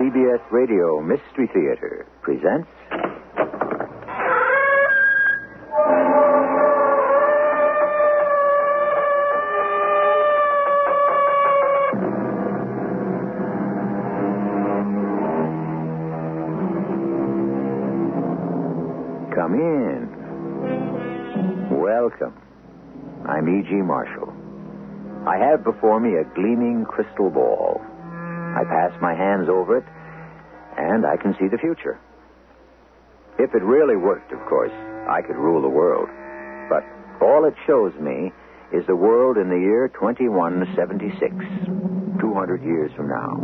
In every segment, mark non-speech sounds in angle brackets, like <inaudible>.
CBS Radio Mystery Theater presents. Come in. Welcome. I'm E.G. Marshall. I have before me a gleaming crystal ball. I pass my hands over it, and I can see the future. If it really worked, of course, I could rule the world. But all it shows me is the world in the year 2176, 200 years from now.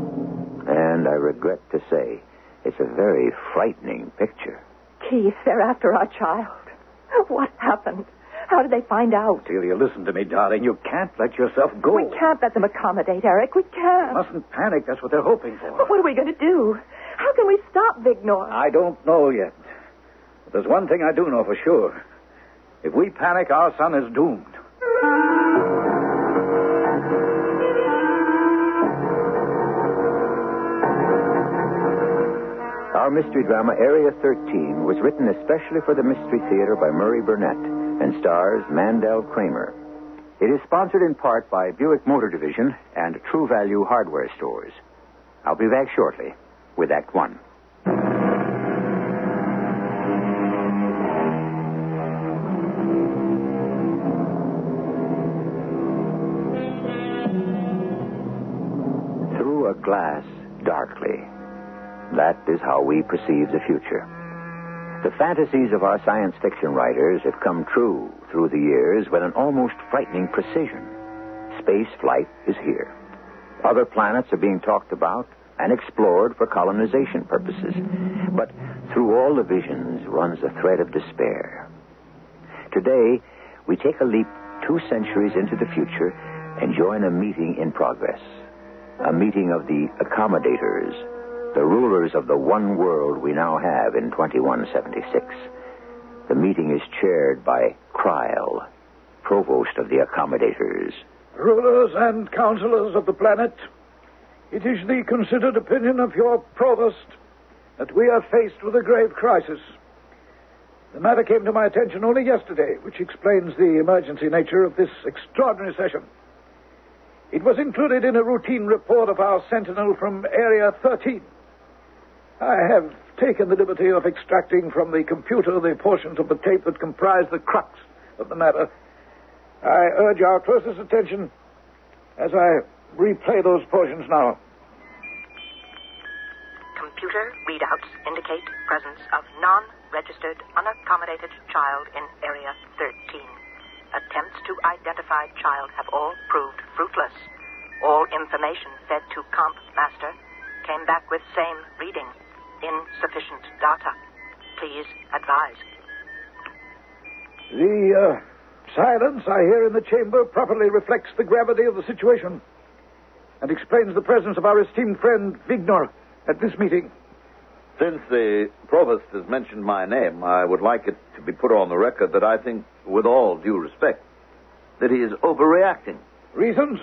And I regret to say, it's a very frightening picture. Keith, they're after our child. What happened? How did they find out? Celia, listen to me, darling. You can't let yourself go. We can't let them accommodate, Eric. We can't. Mustn't panic. That's what they're hoping for. But what are we going to do? How can we stop Vignor? I don't know yet. But there's one thing I do know for sure. If we panic, our son is doomed. Our mystery drama, Area 13, was written especially for the Mystery Theater by Murray Burnett and stars Mandel Kramer. It is sponsored in part by Buick Motor Division and True Value Hardware Stores. I'll be back shortly with Act One. Through a glass darkly. That is how we perceive the future. The fantasies of our science fiction writers have come true through the years with an almost frightening precision. Space flight is here. Other planets are being talked about and explored for colonization purposes. But through all the visions runs a thread of despair. Today, we take a leap two centuries into the future and join a meeting in progress. A meeting of the accommodators, the rulers of the one world we now have in 2176. The meeting is chaired by Kryl, provost of the accommodators. Rulers and counselors of the planet, it is the considered opinion of your provost that we are faced with a grave crisis. The matter came to my attention only yesterday, which explains the emergency nature of this extraordinary session. It was included in a routine report of our sentinel from Area 13. I have taken the liberty of extracting from the computer the portions of the tape that comprise the crux of the matter. I urge our closest attention as I replay those portions now. Computer readouts indicate presence of non-registered, unaccommodated child in Area 13. Attempts to identify child have all proved fruitless. All information fed to Comp Master came back with same reading. Insufficient data. Please advise. The uh, silence I hear in the chamber properly reflects the gravity of the situation and explains the presence of our esteemed friend Vignor at this meeting. Since the provost has mentioned my name, I would like it to be put on the record that I think, with all due respect, that he is overreacting. Reasons?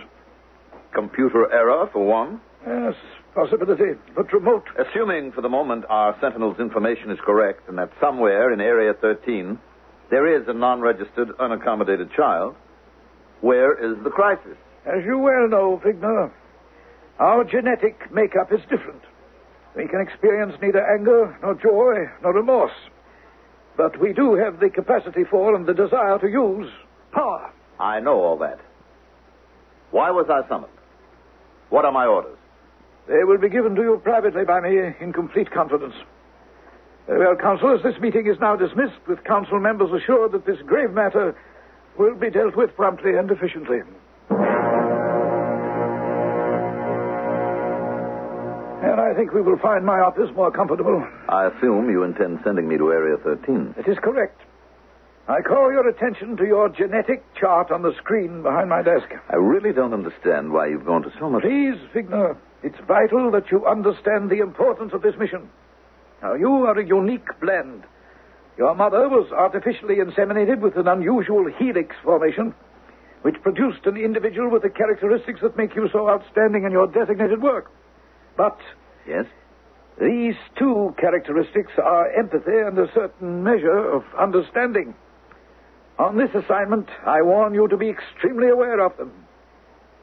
Computer error, for one. Yes, possibility, but remote. Assuming for the moment our Sentinel's information is correct and that somewhere in Area 13 there is a non registered, unaccommodated child, where is the crisis? As you well know, Vignor, our genetic makeup is different. We can experience neither anger, nor joy, nor remorse. But we do have the capacity for and the desire to use power. I know all that. Why was I summoned? What are my orders? They will be given to you privately by me in complete confidence. Very well, councilors, this meeting is now dismissed with council members assured that this grave matter will be dealt with promptly and efficiently. And I think we will find my office more comfortable. I assume you intend sending me to Area 13. It is correct. I call your attention to your genetic chart on the screen behind my desk. I really don't understand why you've gone to so much. Please, Vignor, it's vital that you understand the importance of this mission. Now, you are a unique blend. Your mother was artificially inseminated with an unusual helix formation, which produced an individual with the characteristics that make you so outstanding in your designated work. But Yes? these two characteristics are empathy and a certain measure of understanding. On this assignment, I warn you to be extremely aware of them,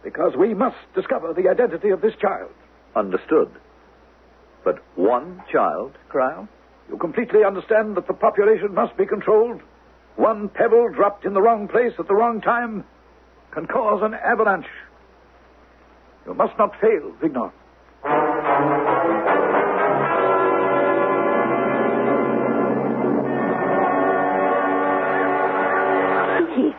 because we must discover the identity of this child. Understood. But one child, Cryle? You completely understand that the population must be controlled. One pebble dropped in the wrong place at the wrong time can cause an avalanche. You must not fail, Vignor. Keith,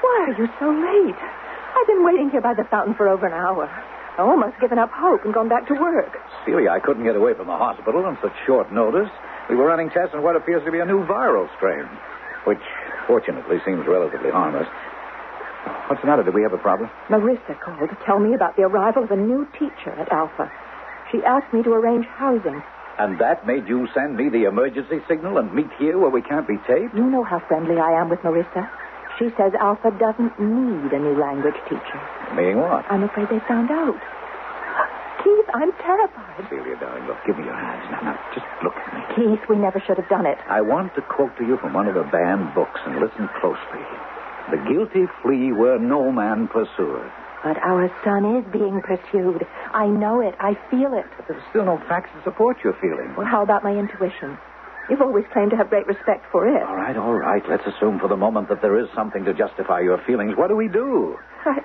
why are you so late? I've been waiting here by the fountain for over an hour. I've almost given up hope and gone back to work. Celia, I couldn't get away from the hospital on such short notice. We were running tests on what appears to be a new viral strain, which fortunately seems relatively harmless. What's the matter? Did we have a problem? Marissa called to tell me about the arrival of a new teacher at Alpha. She asked me to arrange housing. And that made you send me the emergency signal and meet here where we can't be taped? You know how friendly I am with Marissa. She says Alpha doesn't need a new language teacher. Meaning what? I'm afraid they found out. Keith, I'm terrified. Celia, darling, look, give me your hands. Now, now, just look at me. Keith, we never should have done it. I want to quote to you from one of the banned books, and listen closely. The guilty flee where no man pursueth. But our son is being pursued. I know it. I feel it. But there's still no facts to support your feeling. Well, how about my intuition? You've always claimed to have great respect for it. All right, all right. Let's assume for the moment that there is something to justify your feelings. What do we do? <laughs> I,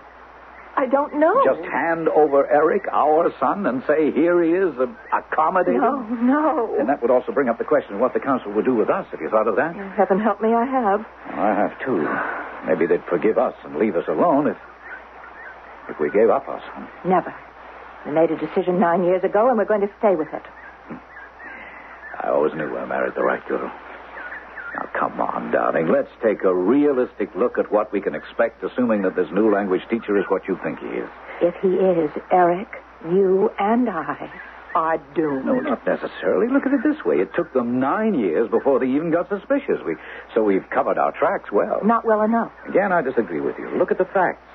I don't know. Just hand over Eric, our son, and say, here he is, accommodated? No, no. And that would also bring up the question of what the council would do with us. Have you thought of that? Heaven help me, I have. I have, too. Maybe they'd forgive us and leave us alone if. if we gave up our son. Never. We made a decision nine years ago, and we're going to stay with it. I always knew I married the right girl. Now, come on, darling. Let's take a realistic look at what we can expect, assuming that this new language teacher is what you think he is. If he is, Eric, you and I are doomed. No, not necessarily. Look at it this way. It took them nine years before they even got suspicious. We, so we've covered our tracks well. Not well enough. Again, I disagree with you. Look at the facts.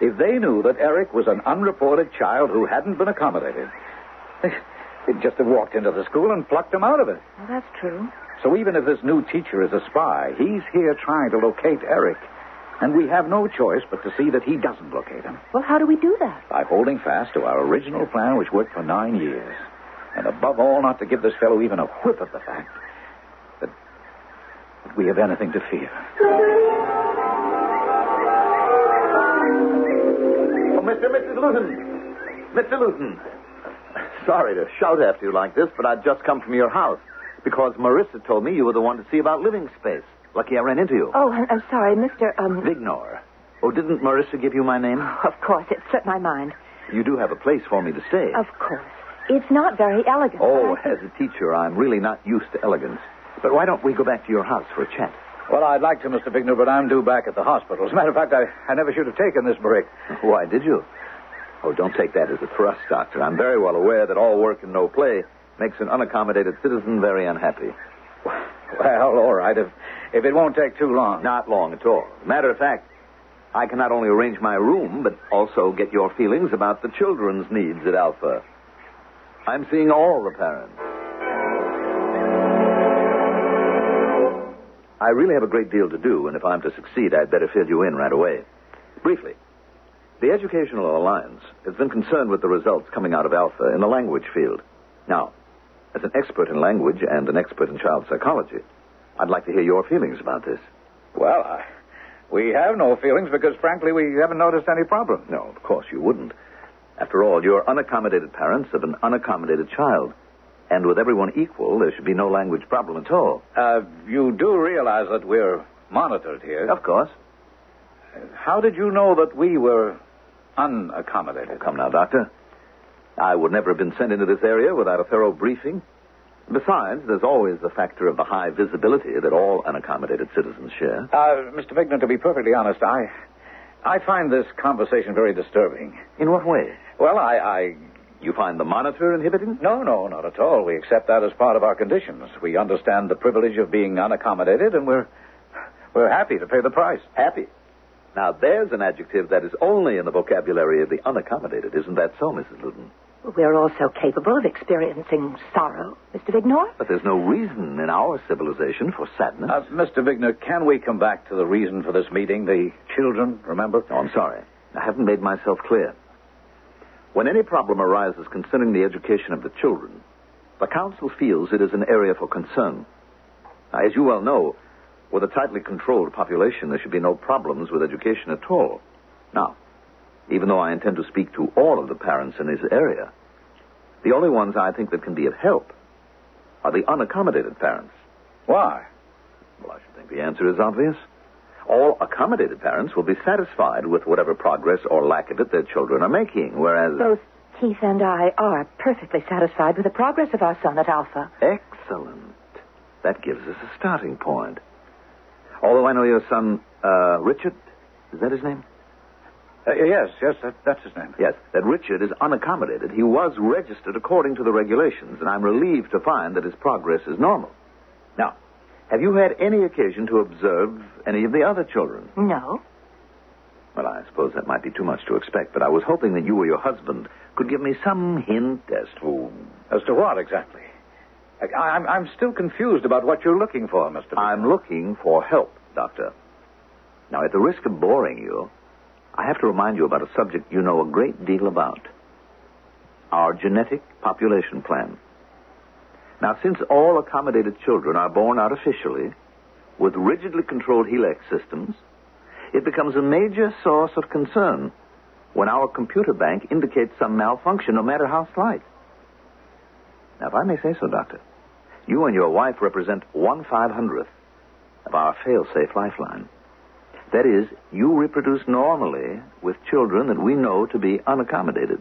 If they knew that Eric was an unreported child who hadn't been accommodated, <laughs> they'd just have walked into the school and plucked him out of it. Well, that's true. So even if this new teacher is a spy, he's here trying to locate Eric. And we have no choice but to see that he doesn't locate him. Well, how do we do that? By holding fast to our original plan, which worked for nine years. And above all, not to give this fellow even a whiff of the fact that, that we have anything to fear. Oh, Mr. Mrs. Luton. Mr. Luton. Sorry to shout after you like this, but I'd just come from your house because Marissa told me you were the one to see about living space. Lucky I ran into you. Oh, I'm, I'm sorry, Mr. Um. Vignor. Oh, didn't Marissa give you my name? <sighs> Of course, it slipped my mind. You do have a place for me to stay. Of course. It's not very elegant. Oh, I- as a teacher, I'm really not used to elegance. But why don't we go back to your house for a chat? Well, I'd like to, Mr. Vignor, but I'm due back at the hospital. As a matter of fact, I, I never should have taken this break. Why did you? Oh, don't take that as a thrust, Doctor. I'm very well aware that all work and no play makes an unaccommodated citizen very unhappy. Well, all right, if, if it won't take too long. Not long at all. Matter of fact, I can not only arrange my room, but also get your feelings about the children's needs at Alpha. I'm seeing all the parents. I really have a great deal to do, and if I'm to succeed, I'd better fill you in right away. Briefly, the Educational Alliance has been concerned with the results coming out of Alpha in the language field. Now, as an expert in language and an expert in child psychology, I'd like to hear your feelings about this. Well, I, we have no feelings because, frankly, we haven't noticed any problem. No, of course you wouldn't. After all, you're unaccommodated parents of an unaccommodated child. And with everyone equal, there should be no language problem at all. Uh, you do realize that we're monitored here. Of course. How did you know that we were unaccommodated? Come now, Doctor. I would never have been sent into this area without a thorough briefing. Besides, there's always the factor of the high visibility that all unaccommodated citizens share. Uh, Mr. Vignor, to be perfectly honest, I I find this conversation very disturbing. In what way? Well, I, I You find the monitor inhibiting? No, no, not at all. We accept that as part of our conditions. We understand the privilege of being unaccommodated, and we're we're happy to pay the price. Happy. Now, there's an adjective that is only in the vocabulary of the unaccommodated. Isn't that so, Mrs. Luton? We're also capable of experiencing sorrow, Mr. Vignor. But there's no reason in our civilization for sadness. Uh, Mr. Vignor, can we come back to the reason for this meeting? The children, remember? Oh, I'm sorry. I haven't made myself clear. When any problem arises concerning the education of the children, the Council feels it is an area for concern. Now, as you well know, with a tightly controlled population, there should be no problems with education at all. Now, even though I intend to speak to all of the parents in this area, the only ones I think that can be of help are the unaccommodated parents. Why? Well, I should think the answer is obvious. All accommodated parents will be satisfied with whatever progress or lack of it their children are making, whereas. Both Keith and I are perfectly satisfied with the progress of our son at Alpha. Excellent. That gives us a starting point. Although I know your son, uh, Richard, is that his name? Uh, yes, yes, that, that's his name. Yes, that Richard is unaccommodated. He was registered according to the regulations, and I'm relieved to find that his progress is normal. Now, have you had any occasion to observe any of the other children? No. Well, I suppose that might be too much to expect, but I was hoping that you or your husband could give me some hint as to. As to what exactly? I'm, I'm still confused about what you're looking for, Mr. I'm looking for help, Doctor. Now, at the risk of boring you, I have to remind you about a subject you know a great deal about our genetic population plan. Now, since all accommodated children are born artificially with rigidly controlled helix systems, it becomes a major source of concern when our computer bank indicates some malfunction, no matter how slight. Now, if I may say so, Doctor, you and your wife represent one five hundredth of our fail-safe lifeline. That is, you reproduce normally with children that we know to be unaccommodated.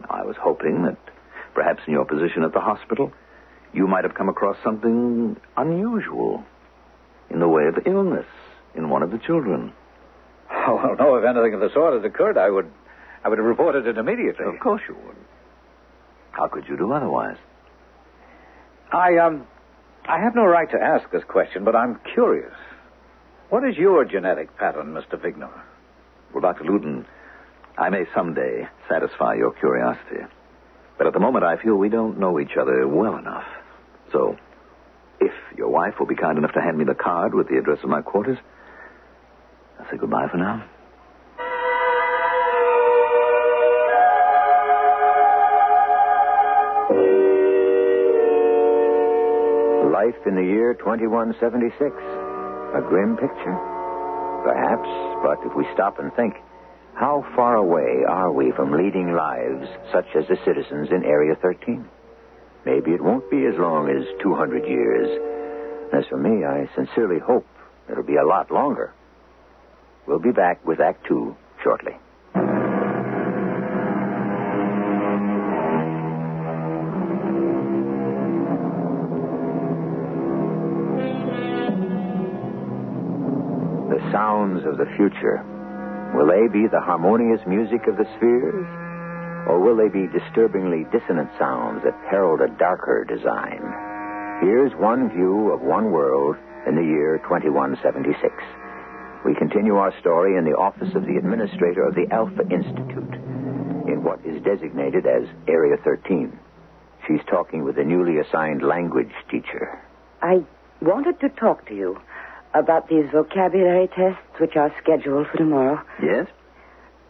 Now, I was hoping that perhaps in your position at the hospital, you might have come across something unusual in the way of illness in one of the children. Oh, <laughs> well, no, if anything of the sort had occurred, I would, I would have reported it immediately. Of course you would. How could you do otherwise? I, um, I have no right to ask this question, but I'm curious. What is your genetic pattern, Mr. Vignor? Well, Dr. Luton, I may someday satisfy your curiosity. But at the moment, I feel we don't know each other well enough. So, if your wife will be kind enough to hand me the card with the address of my quarters, I'll say goodbye for now. Life in the year 2176. A grim picture? Perhaps, but if we stop and think, how far away are we from leading lives such as the citizens in Area 13? Maybe it won't be as long as 200 years. As for me, I sincerely hope it'll be a lot longer. We'll be back with Act Two shortly. Sounds of the future. Will they be the harmonious music of the spheres? Or will they be disturbingly dissonant sounds that herald a darker design? Here's one view of one world in the year 2176. We continue our story in the office of the administrator of the Alpha Institute in what is designated as Area 13. She's talking with a newly assigned language teacher. I wanted to talk to you about these vocabulary tests which are scheduled for tomorrow. Yes?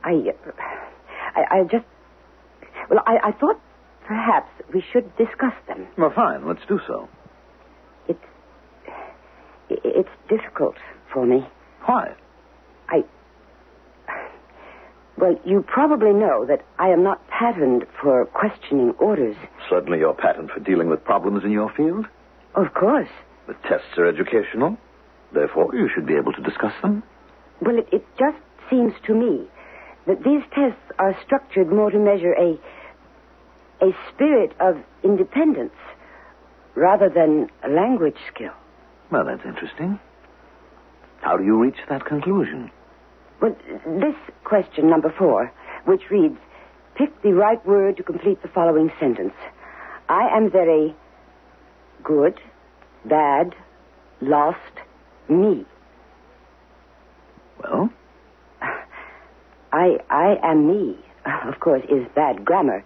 I, I, I just, well, I, I thought perhaps we should discuss them. Well, fine. Let's do so. It's, it's difficult for me. Why? I, well, you probably know that I am not patterned for questioning orders. Certainly your pattern for dealing with problems in your field. Of course. The tests are educational. Therefore, you should be able to discuss them. Well, it, it just seems to me that these tests are structured more to measure a a spirit of independence rather than a language skill. Well, that's interesting. How do you reach that conclusion? Well, this question, number four, which reads, pick the right word to complete the following sentence. I am very good, bad, lost, me. Well? I, I am me, of course, is bad grammar.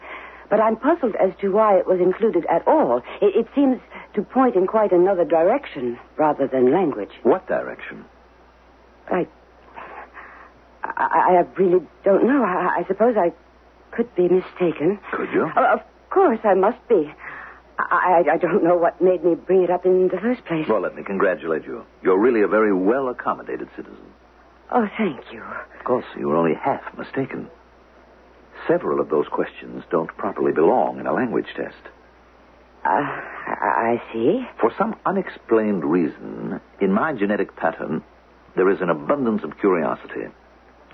But I'm puzzled as to why it was included at all. It, it seems to point in quite another direction rather than language. What direction? I, I, I really don't know. I, I suppose I could be mistaken. Could you? Uh, of course, I must be. I, I, don't know what made me bring it up in the first place. Well, let me congratulate you. You're really a very well accommodated citizen. Oh, thank you. Of course, you were only half mistaken. Several of those questions don't properly belong in a language test. Uh, I I see. For some unexplained reason, in my genetic pattern, there is an abundance of curiosity.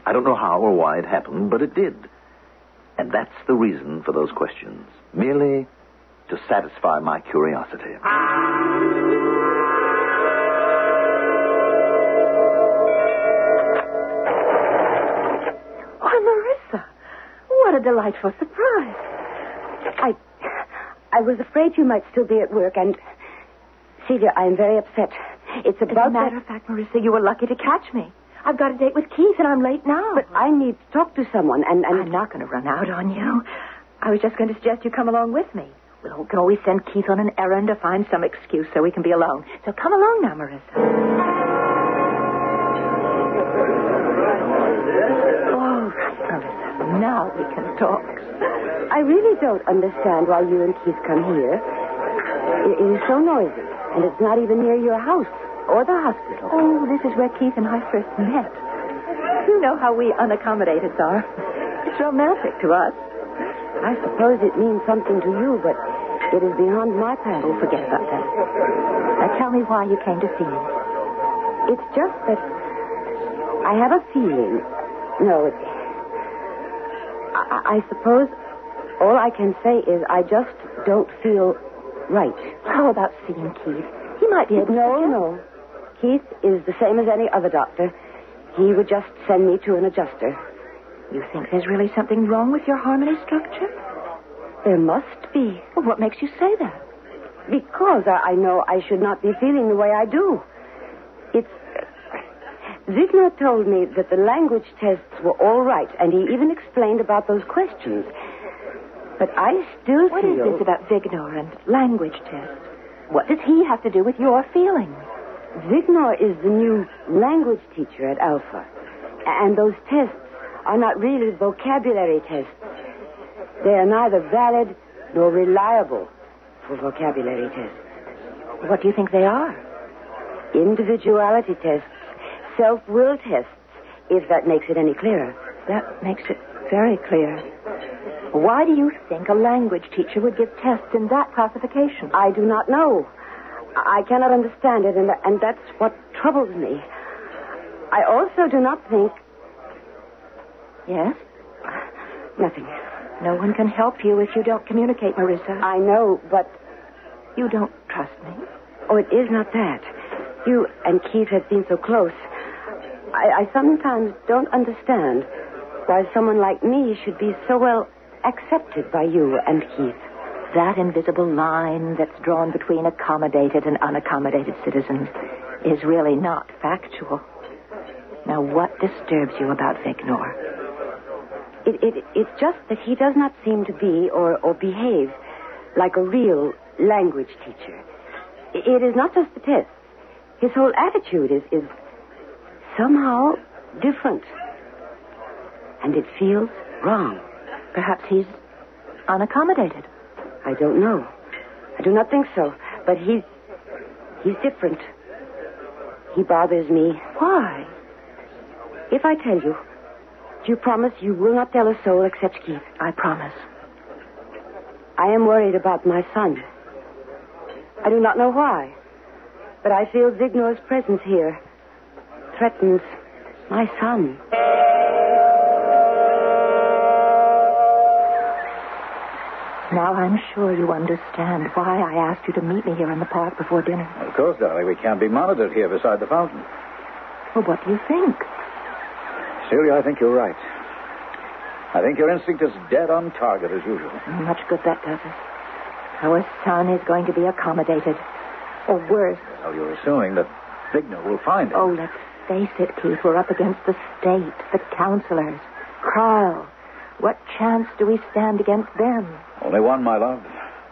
I don't know how or why it happened, but it did. And that's the reason for those questions. Merely to satisfy my curiosity. Why, Marissa, what a delightful surprise. I, I was afraid you might still be at work, and Celia, I am very upset. It's As a about matter that. of fact, Marissa, you were lucky to catch me. I've got a date with Keith, and I'm late now. But I need to talk to someone, and, and I'm not going to run out on you. I was just going to suggest you come along with me. We can always send Keith on an errand or find some excuse so we can be alone. So come along now, Marissa. All right, Marissa. Now we can talk. I really don't understand why you and Keith come here. It, it is so noisy, and it's not even near your house or the hospital. Oh, this is where Keith and I first met. You know how we unaccommodated are. It's romantic to us. I suppose it means something to you, but it is beyond my power. Oh, forget about that. Now tell me why you came to see me. It's just that I have a feeling. No, it. I, I suppose all I can say is I just don't feel right. How about seeing Keith? He might be able to. No, no. Keith is the same as any other doctor. He would just send me to an adjuster. You think there's really something wrong with your harmony structure? There must be. Well, what makes you say that? Because I, I know I should not be feeling the way I do. It's. Vignor told me that the language tests were all right, and he even explained about those questions. But I still What is feel. this about Vignor and language tests? What does he have to do with your feelings? Vignor is the new language teacher at Alpha. And those tests are not really vocabulary tests. They are neither valid nor reliable for vocabulary tests. What do you think they are? Individuality tests, self will tests, if that makes it any clearer. That makes it very clear. Why do you think a language teacher would give tests in that classification? I do not know. I cannot understand it, and, and that's what troubles me. I also do not think. Yes? Nothing. No one can help you if you don't communicate, Marissa. I know, but. You don't trust me? Oh, it is not that. You and Keith have been so close. I, I sometimes don't understand why someone like me should be so well accepted by you and Keith. That invisible line that's drawn between accommodated and unaccommodated citizens is really not factual. Now, what disturbs you about Vignor? It, it, it's just that he does not seem to be or, or behave like a real language teacher. It is not just the tests. His whole attitude is, is somehow different. And it feels wrong. Perhaps he's unaccommodated. I don't know. I do not think so. But he's he's different. He bothers me. Why? If I tell you, do you promise you will not tell a soul except Keith? I promise. I am worried about my son. I do not know why, but I feel Vignor's presence here threatens my son. Now I'm sure you understand why I asked you to meet me here in the park before dinner. Of course, darling. We can't be monitored here beside the fountain. Well, what do you think? Celia, I think you're right. I think your instinct is dead on target as usual. Much good that does us. Our son is going to be accommodated. Or worse. Well, you're assuming that Vignor will find him. Oh, let's face it, Keith. We're up against the state, the counselors, Krile. What chance do we stand against them? Only one, my love.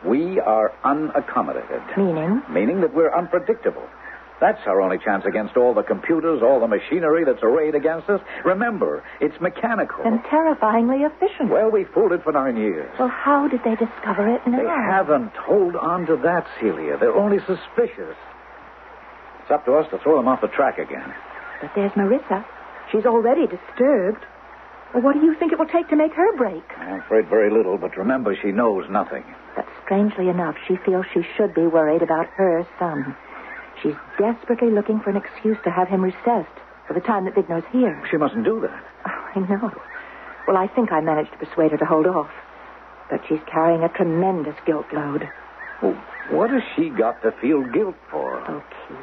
We are unaccommodated. Meaning? Meaning that we're unpredictable. That's our only chance against all the computers, all the machinery that's arrayed against us. Remember, it's mechanical. And terrifyingly efficient. Well, we fooled it for nine years. Well, how did they discover it now? They haven't. Hold on to that, Celia. They're only suspicious. It's up to us to throw them off the track again. But there's Marissa. She's already disturbed. Well, what do you think it will take to make her break? I'm afraid very little, but remember, she knows nothing. But strangely enough, she feels she should be worried about her son. She's desperately looking for an excuse to have him recessed for the time that Vignor's here. She mustn't do that. Oh, I know. Well, I think I managed to persuade her to hold off. But she's carrying a tremendous guilt load. Well, what has she got to feel guilt for? Oh, Keith.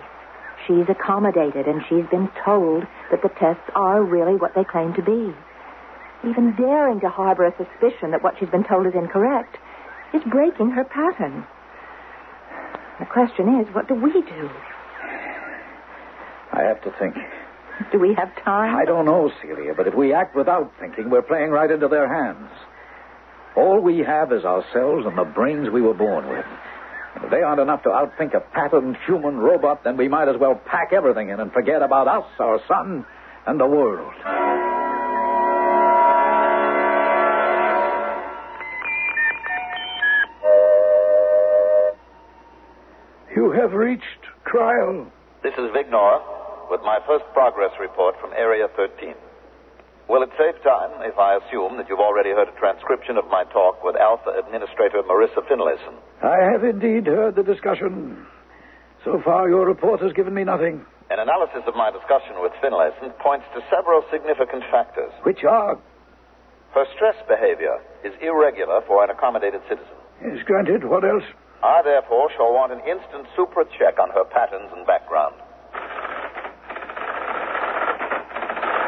She's accommodated, and she's been told that the tests are really what they claim to be. Even daring to harbor a suspicion that what she's been told is incorrect is breaking her pattern. The question is, what do we do? I have to think. Do we have time? I don't know, Celia, but if we act without thinking, we're playing right into their hands. All we have is ourselves and the brains we were born with. And if they aren't enough to outthink a patterned human robot, then we might as well pack everything in and forget about us, our son, and the world. You have reached trial. This is Vignor with my first progress report from Area 13. Will it save time if I assume that you've already heard a transcription of my talk with Alpha Administrator Marissa Finlayson? I have indeed heard the discussion. So far, your report has given me nothing. An analysis of my discussion with Finlayson points to several significant factors. Which are? Her stress behavior is irregular for an accommodated citizen. Is granted. What else? I, therefore, shall want an instant supra check on her patterns and background.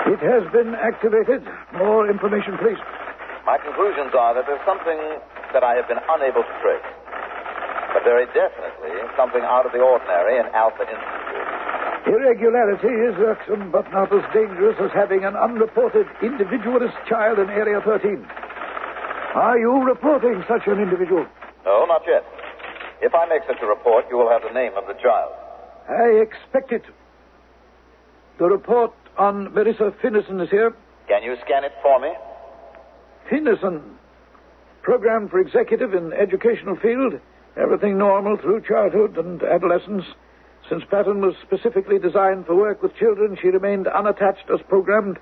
It has been activated. More information, please. My conclusions are that there's something that I have been unable to trace. But very definitely something out of the ordinary in Alpha Institute. Irregularity is irksome, but not as dangerous as having an unreported individualist child in Area 13. Are you reporting such an individual? No, not yet. If I make such a report, you will have the name of the child. I expect it. The report on Marissa uh, Finlayson is here. Can you scan it for me? Finlayson. Program for executive in educational field. Everything normal through childhood and adolescence. Since pattern was specifically designed for work with children, she remained unattached as programmed.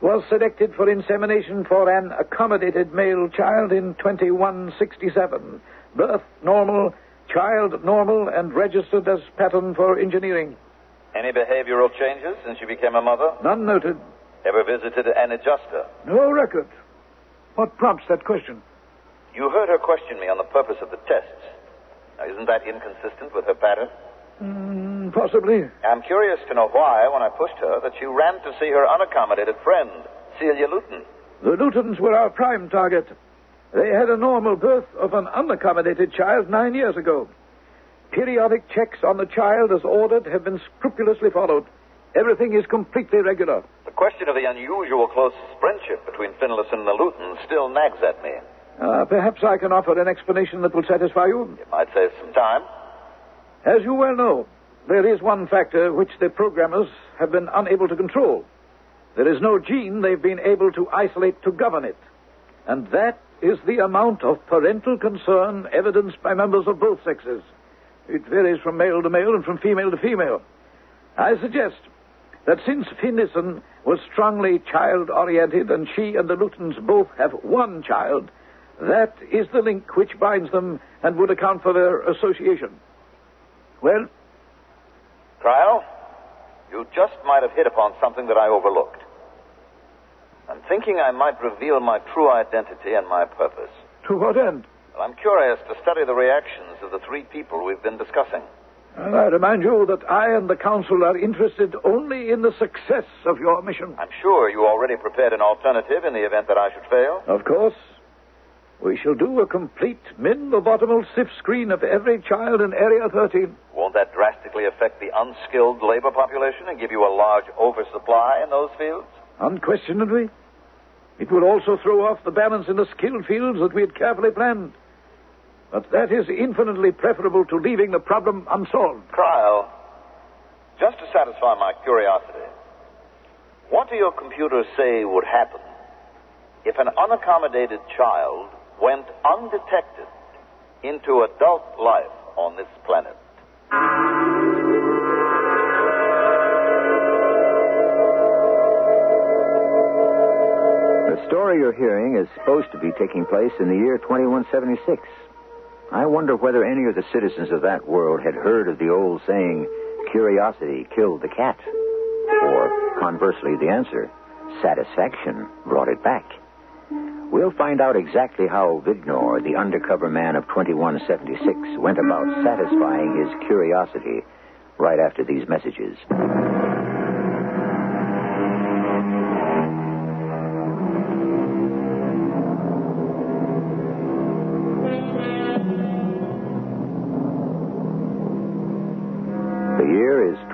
Was selected for insemination for an accommodated male child in 2167. Birth normal, child normal, and registered as pattern for engineering. Any behavioral changes since you became a mother? None noted. Ever visited an adjuster? No record. What prompts that question? You heard her question me on the purpose of the tests. Now, isn't that inconsistent with her pattern? Mm, possibly. I'm curious to know why, when I pushed her, that she ran to see her unaccommodated friend, Celia Luton. The Lutons were our prime target. They had a normal birth of an unaccommodated child nine years ago. Periodic checks on the child as ordered have been scrupulously followed. Everything is completely regular. The question of the unusual close friendship between Finlayson and the Lutons still nags at me. Uh, perhaps I can offer an explanation that will satisfy you. It might save some time. As you well know, there is one factor which the programmers have been unable to control. There is no gene they've been able to isolate to govern it. And that is the amount of parental concern evidenced by members of both sexes. It varies from male to male and from female to female. I suggest that since Finlayson was strongly child oriented and she and the Lutons both have one child, that is the link which binds them and would account for their association. Well? Trial, you just might have hit upon something that I overlooked. I'm thinking I might reveal my true identity and my purpose. To what end? Well, I'm curious to study the reactions of the three people we've been discussing. And I remind you that I and the Council are interested only in the success of your mission. I'm sure you already prepared an alternative in the event that I should fail. Of course. We shall do a complete min-lobotomal sift screen of every child in Area 13. Won't that drastically affect the unskilled labor population and give you a large oversupply in those fields? Unquestionably. It will also throw off the balance in the skilled fields that we had carefully planned. But that is infinitely preferable to leaving the problem unsolved. Trial, just to satisfy my curiosity, what do your computers say would happen if an unaccommodated child went undetected into adult life on this planet? The story you're hearing is supposed to be taking place in the year 2176. I wonder whether any of the citizens of that world had heard of the old saying, curiosity killed the cat. Or, conversely, the answer, satisfaction brought it back. We'll find out exactly how Vignor, the undercover man of 2176, went about satisfying his curiosity right after these messages.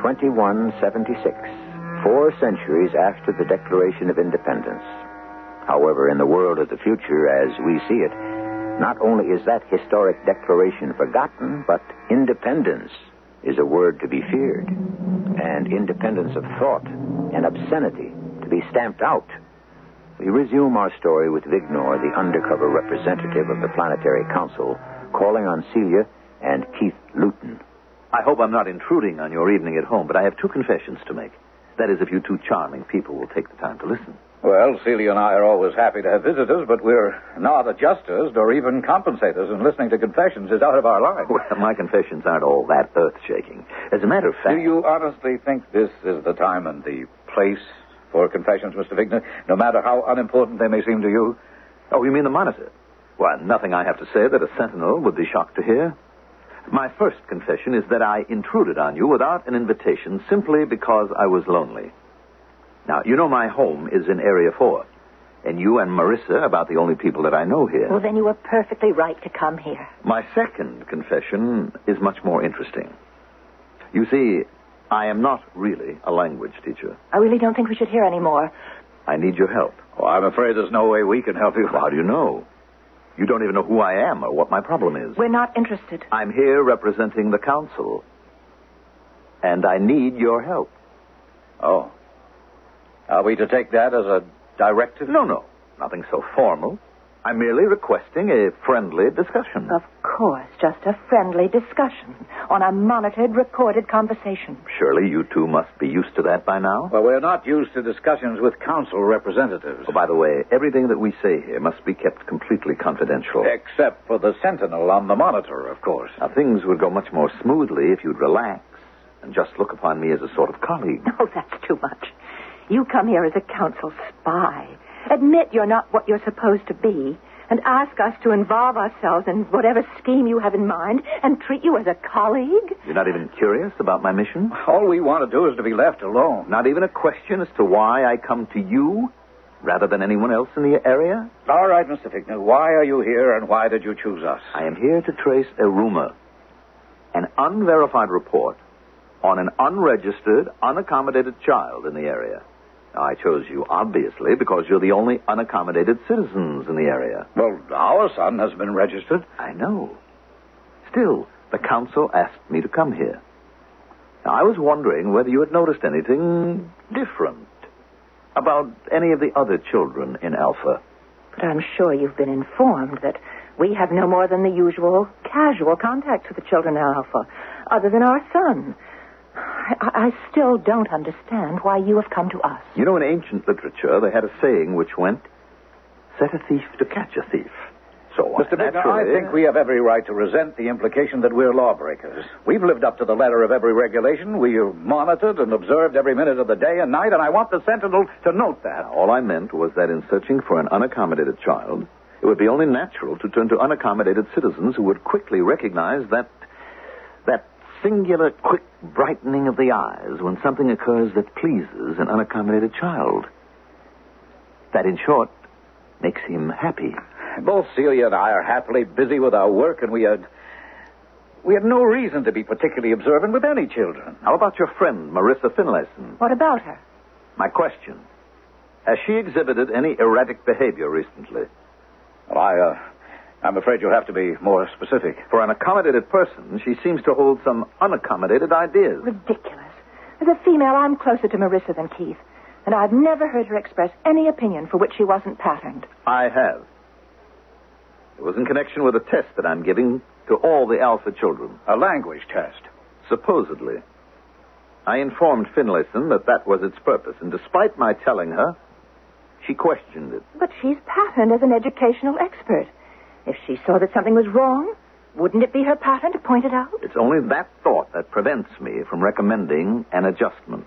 2176, four centuries after the Declaration of Independence. However, in the world of the future, as we see it, not only is that historic declaration forgotten, but independence is a word to be feared, and independence of thought and obscenity to be stamped out. We resume our story with Vignor, the undercover representative of the Planetary Council, calling on Celia and Keith Luton. I hope I'm not intruding on your evening at home, but I have two confessions to make. That is, if you two charming people will take the time to listen. Well, Celia and I are always happy to have visitors, but we're not adjusters nor even compensators, and listening to confessions is out of our line. Well, my confessions aren't all that earth shaking. As a matter of fact. Do you honestly think this is the time and the place for confessions, Mr. Vignor, no matter how unimportant they may seem to you? Oh, you mean the monitor? Well, nothing I have to say that a sentinel would be shocked to hear. My first confession is that I intruded on you without an invitation simply because I was lonely. Now, you know my home is in Area 4. And you and Marissa are about the only people that I know here. Well, then you were perfectly right to come here. My second confession is much more interesting. You see, I am not really a language teacher. I really don't think we should hear any more. I need your help. Oh, I'm afraid there's no way we can help you. How do you know? You don't even know who I am or what my problem is. We're not interested. I'm here representing the council. And I need your help. Oh. Are we to take that as a directive? No, no. Nothing so formal. I'm merely requesting a friendly discussion. Of course, just a friendly discussion on a monitored, recorded conversation. Surely you two must be used to that by now. Well, we're not used to discussions with council representatives. Oh, by the way, everything that we say here must be kept completely confidential. Except for the sentinel on the monitor, of course. Now, things would go much more smoothly if you'd relax and just look upon me as a sort of colleague. <laughs> Oh, that's too much. You come here as a council spy. Admit you're not what you're supposed to be, and ask us to involve ourselves in whatever scheme you have in mind and treat you as a colleague? You're not even curious about my mission? All we want to do is to be left alone. Not even a question as to why I come to you? rather than anyone else in the area? All right, Mr. Fickner. Why are you here and why did you choose us? I am here to trace a rumor, an unverified report on an unregistered, unaccommodated child in the area. Now, I chose you, obviously, because you're the only unaccommodated citizens in the area. Well, our son has been registered. I know. Still, the council asked me to come here. Now, I was wondering whether you had noticed anything different about any of the other children in Alpha. But I'm sure you've been informed that we have no more than the usual casual contact with the children in Alpha, other than our son. I, I still don't understand why you have come to us. You know, in ancient literature, they had a saying which went, set a thief to catch a thief. So, Mr. Vignor, I think we have every right to resent the implication that we're lawbreakers. We've lived up to the letter of every regulation. We have monitored and observed every minute of the day and night, and I want the Sentinel to note that. All I meant was that in searching for an unaccommodated child, it would be only natural to turn to unaccommodated citizens who would quickly recognize that that singular quick brightening of the eyes when something occurs that pleases an unaccommodated child. That, in short, makes him happy. Both Celia and I are happily busy with our work, and we had. We had no reason to be particularly observant with any children. How about your friend, Marissa Finlayson? What about her? My question. Has she exhibited any erratic behavior recently? Well, I, uh, I'm afraid you'll have to be more specific. For an accommodated person, she seems to hold some unaccommodated ideas. Ridiculous. As a female, I'm closer to Marissa than Keith, and I've never heard her express any opinion for which she wasn't patterned. I have. It was in connection with a test that I'm giving to all the Alpha children. A language test. Supposedly. I informed Finlayson that that was its purpose, and despite my telling her, she questioned it. But she's patterned as an educational expert. If she saw that something was wrong, wouldn't it be her pattern to point it out? It's only that thought that prevents me from recommending an adjustment.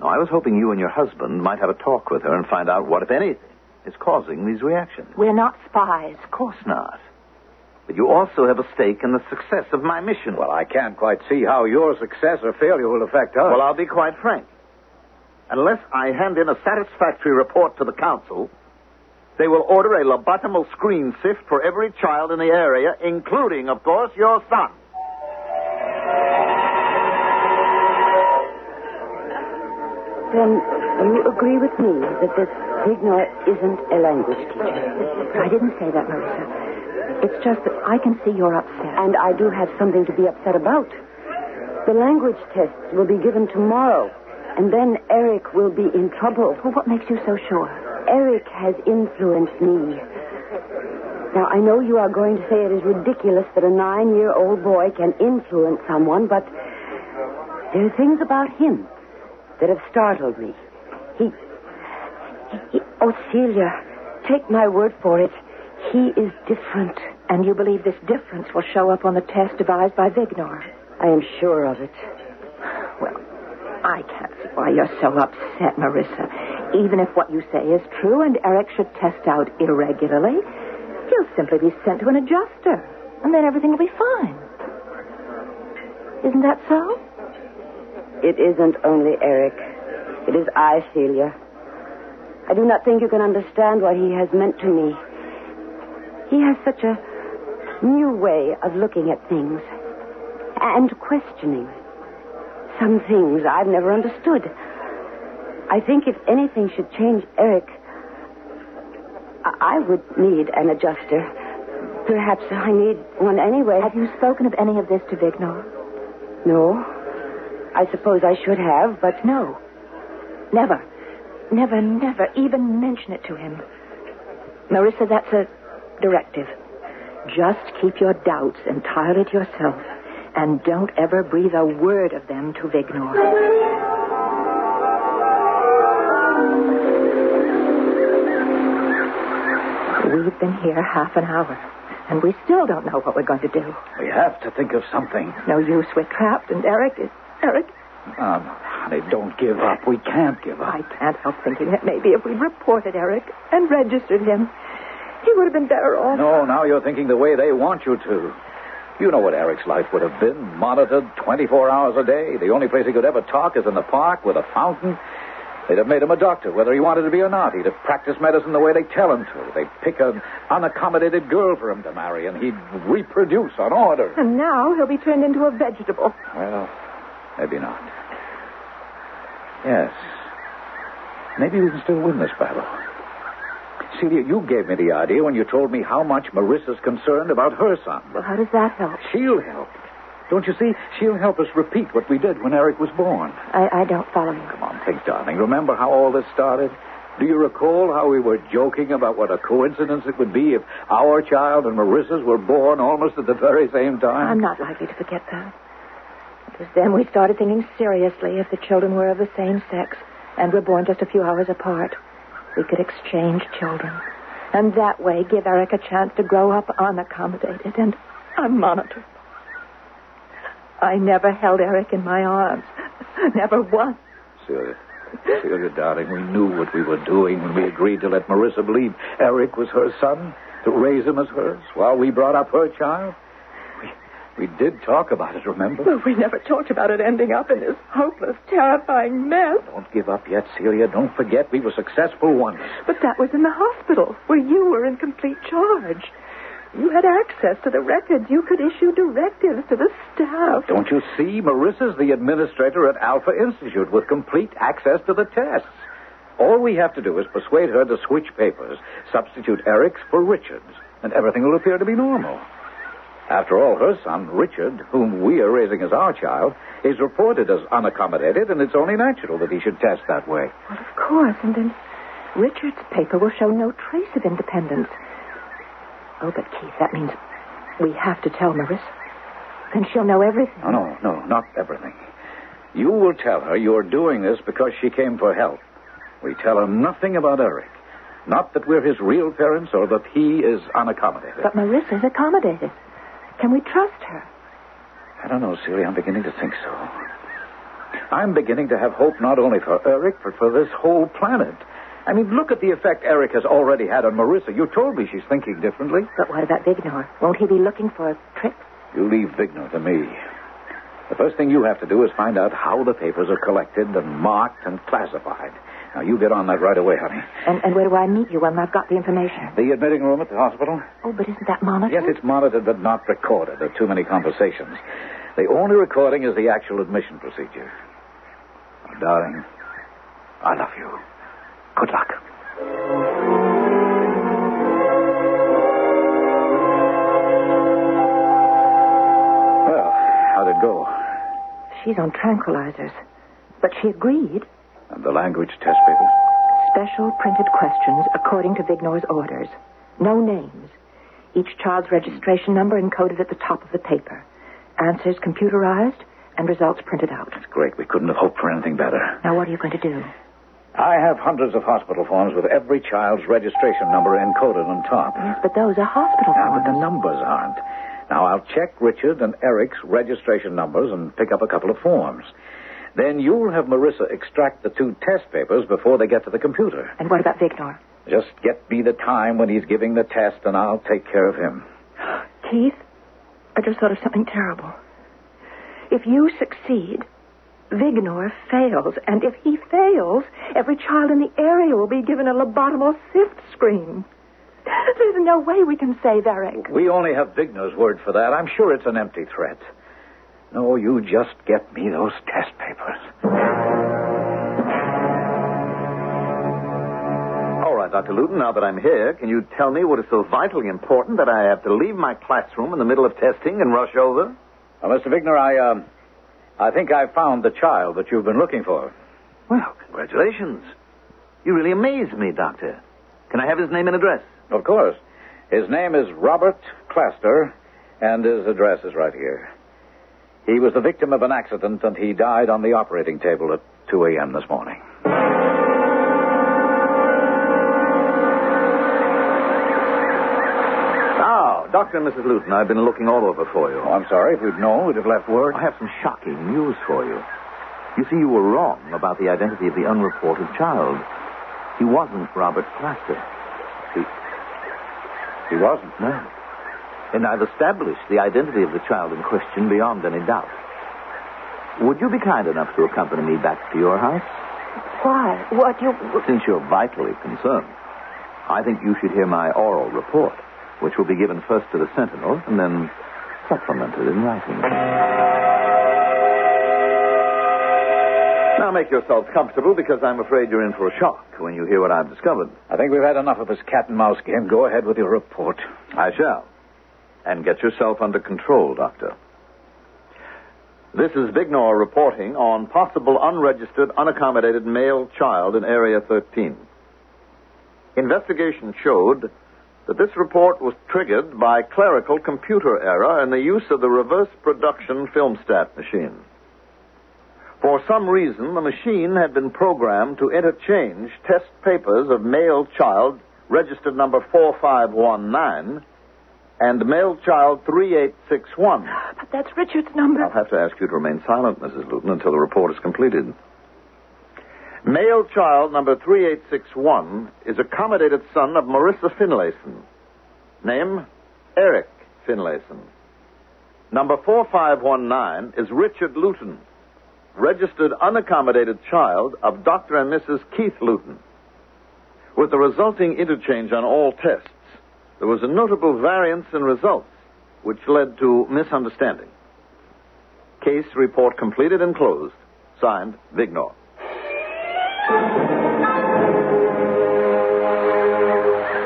Now, I was hoping you and your husband might have a talk with her and find out what, if anything, is causing these reactions. We're not spies. Of course not. But you also have a stake in the success of my mission. Well, I can't quite see how your success or failure will affect us. Well, I'll be quite frank. Unless I hand in a satisfactory report to the council, they will order a lobotomal screen sift for every child in the area, including, of course, your son. Then you agree with me that this Vignor isn't a language teacher? I didn't say that, Marissa. It's just that I can see you're upset. And I do have something to be upset about. The language tests will be given tomorrow, and then Eric will be in trouble. Well, what makes you so sure? Eric has influenced me. Now, I know you are going to say it is ridiculous that a nine year old boy can influence someone, but there are things about him that have startled me. He. he oh, Celia, take my word for it. He is different. And you believe this difference will show up on the test devised by Vignor? I am sure of it. Well, I can't see why you're so upset, Marissa. Even if what you say is true and Eric should test out irregularly, he'll simply be sent to an adjuster, and then everything will be fine. Isn't that so? It isn't only Eric. It is I, Celia. I do not think you can understand what he has meant to me. He has such a new way of looking at things and questioning. Some things I've never understood. I think if anything should change Eric, I I would need an adjuster. Perhaps I need one anyway. Have you spoken of any of this to Vignor? No. I suppose I should have, but No. Never. Never, never even mention it to him. Marissa, that's a directive. Just keep your doubts entirely to yourself, and don't ever breathe a word of them to Vignor. We've been here half an hour, and we still don't know what we're going to do. We have to think of something. No use. We're trapped, and Eric is. Eric, Um, honey, don't give up. We can't give up. I can't help thinking that maybe if we'd reported Eric and registered him, he would have been better off. No, now you're thinking the way they want you to. You know what Eric's life would have been. Monitored 24 hours a day. The only place he could ever talk is in the park with a fountain. They'd have made him a doctor, whether he wanted to be or not. He'd have practiced medicine the way they tell him to. They'd pick an unaccommodated girl for him to marry, and he'd reproduce on order. And now he'll be turned into a vegetable. Well, maybe not. Yes. Maybe we can still win this battle. Celia, you gave me the idea when you told me how much Marissa's concerned about her son. Well, how does that help? She'll help. Don't you see? She'll help us repeat what we did when Eric was born. I, I don't follow you. Come on, think, darling. Remember how all this started? Do you recall how we were joking about what a coincidence it would be if our child and Marissa's were born almost at the very same time? I'm not likely to forget that. It was then we started thinking seriously if the children were of the same sex and were born just a few hours apart. We could exchange children. And that way give Eric a chance to grow up unaccommodated and unmonitored. I never held Eric in my arms. <laughs> Never once. Celia. Celia, darling, we knew what we were doing when we agreed to let Marissa believe Eric was her son, to raise him as hers, while we brought up her child. We, we did talk about it, remember? Well, we never talked about it ending up in this hopeless, terrifying mess. Don't give up yet, Celia. Don't forget we were successful once. But that was in the hospital, where you were in complete charge. You had access to the records. You could issue directives to the staff. Don't you see? Marissa's the administrator at Alpha Institute with complete access to the tests. All we have to do is persuade her to switch papers, substitute Eric's for Richard's, and everything will appear to be normal. After all, her son, Richard, whom we are raising as our child, is reported as unaccommodated, and it's only natural that he should test that way. Well, of course, and then Richard's paper will show no trace of independence. Oh, but Keith, that means we have to tell Marissa. Then she'll know everything. No, no, no, not everything. You will tell her you're doing this because she came for help. We tell her nothing about Eric. Not that we're his real parents or that he is unaccommodated. But Marissa's accommodated. Can we trust her? I don't know, Celia. I'm beginning to think so. I'm beginning to have hope not only for Eric, but for this whole planet. I mean, look at the effect Eric has already had on Marissa. You told me she's thinking differently. But what about Vignor? Won't he be looking for tricks? You leave Vignor to me. The first thing you have to do is find out how the papers are collected and marked and classified. Now, you get on that right away, honey. And, and where do I meet you when I've got the information? The admitting room at the hospital? Oh, but isn't that monitored? Yes, it's monitored but not recorded. There are too many conversations. The only recording is the actual admission procedure. Oh, darling, I love you. Good luck. Well, how'd it go? She's on tranquilizers. But she agreed. And the language test papers? Special printed questions according to Vignor's orders. No names. Each child's registration number encoded at the top of the paper. Answers computerized and results printed out. That's great. We couldn't have hoped for anything better. Now, what are you going to do? I have hundreds of hospital forms with every child's registration number encoded on top. Yes, but those are hospital Now, but the numbers aren't. Now, I'll check Richard and Eric's registration numbers and pick up a couple of forms. Then you'll have Marissa extract the two test papers before they get to the computer. And what about Vignor? Just get me the time when he's giving the test, and I'll take care of him. Keith, I just thought of something terrible. If you succeed, Vignor fails. And if he fails, every child in the area will be given a lobotomal sift screen. There's no way we can save Eric. We only have Vignor's word for that. I'm sure it's an empty threat. No, you just get me those test papers. All right, Dr. Luton, now that I'm here, can you tell me what is so vitally important that I have to leave my classroom in the middle of testing and rush over? Now, Mr. Vignor, I, um, I think I've found the child that you've been looking for. Well, congratulations. You really amaze me, Doctor. Can I have his name and address? Of course. His name is Robert Claster, and his address is right here. He was the victim of an accident, and he died on the operating table at 2 a.m. this morning. Doctor and Mrs. Luton, I've been looking all over for you. Oh, I'm sorry. If we'd known, we'd have left word. I have some shocking news for you. You see, you were wrong about the identity of the unreported child. He wasn't Robert Plaster. He, He wasn't. no. And I've established the identity of the child in question beyond any doubt. Would you be kind enough to accompany me back to your house? Why? What you. Since you're vitally concerned, I think you should hear my oral report, which will be given first to the Sentinel and then supplemented in writing. Now make yourselves comfortable because I'm afraid you're in for a shock when you hear what I've discovered. I think we've had enough of this cat and mouse game. Go ahead with your report. I shall. And get yourself under control, Doctor. This is Vignor reporting on possible unregistered, unaccommodated male child in Area 13. Investigation showed that this report was triggered by clerical computer error in the use of the reverse production filmstat machine. For some reason, the machine had been programmed to interchange test papers of male child registered number 4519 and male child 3861. But that's Richard's number. I'll have to ask you to remain silent, Mrs. Luton, until the report is completed. Male child number 3861 is accommodated son of Marissa Finlayson. Name, Eric Finlayson. Number 4519 is Richard Luton, registered unaccommodated child of Dr. and Mrs. Keith Luton. With the resulting interchange on all tests, there was a notable variance in results, which led to misunderstanding. Case report completed and closed. Signed, Vignor.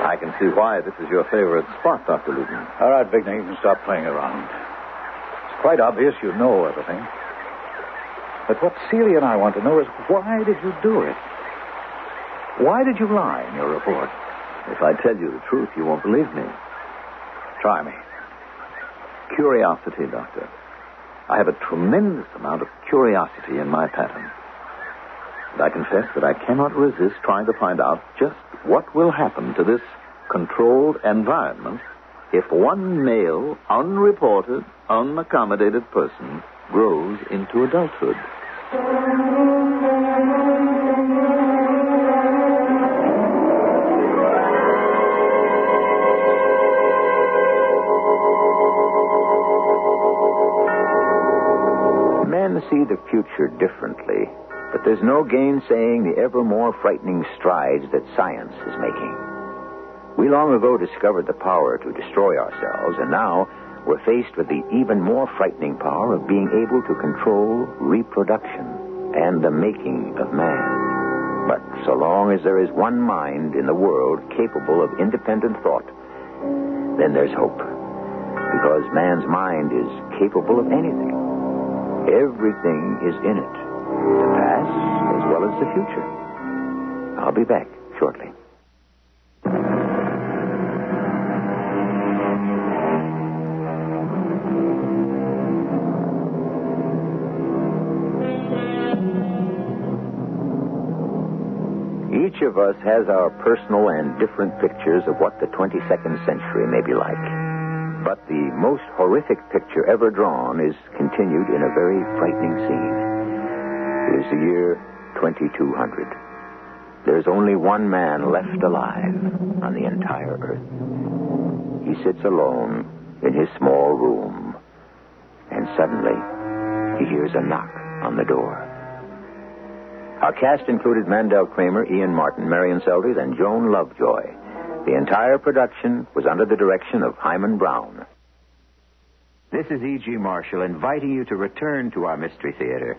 I can see why this is your favorite spot, Dr. Luton. All right, Vignor, you can stop playing around. It's quite obvious you know everything. But what Celia and I want to know is why did you do it? Why did you lie in your report? If I tell you the truth, you won't believe me. Try me. Curiosity, Doctor. I have a tremendous amount of curiosity in my pattern. I confess that I cannot resist trying to find out just what will happen to this controlled environment if one male, unreported, unaccommodated person grows into adulthood. Men see the future differently, but there's no gainsaying the ever more frightening strides that science is making. We long ago discovered the power to destroy ourselves, and now we're faced with the even more frightening power of being able to control reproduction and the making of man. But so long as there is one mind in the world capable of independent thought, then there's hope. Because man's mind is capable of anything. Everything is in it, the past as well as the future. I'll be back shortly. Each of us has our personal and different pictures of what the 22nd century may be like. But the most horrific picture ever drawn is continued in a very frightening scene. It is the year 2200. There's only one man left alive on the entire earth. He sits alone in his small room, and suddenly he hears a knock on the door. Our cast included Mandel Kramer, Ian Martin, Marian Seldes, and Joan Lovejoy. The entire production was under the direction of Himan Brown. This is E.G. Marshall inviting you to return to our Mystery Theater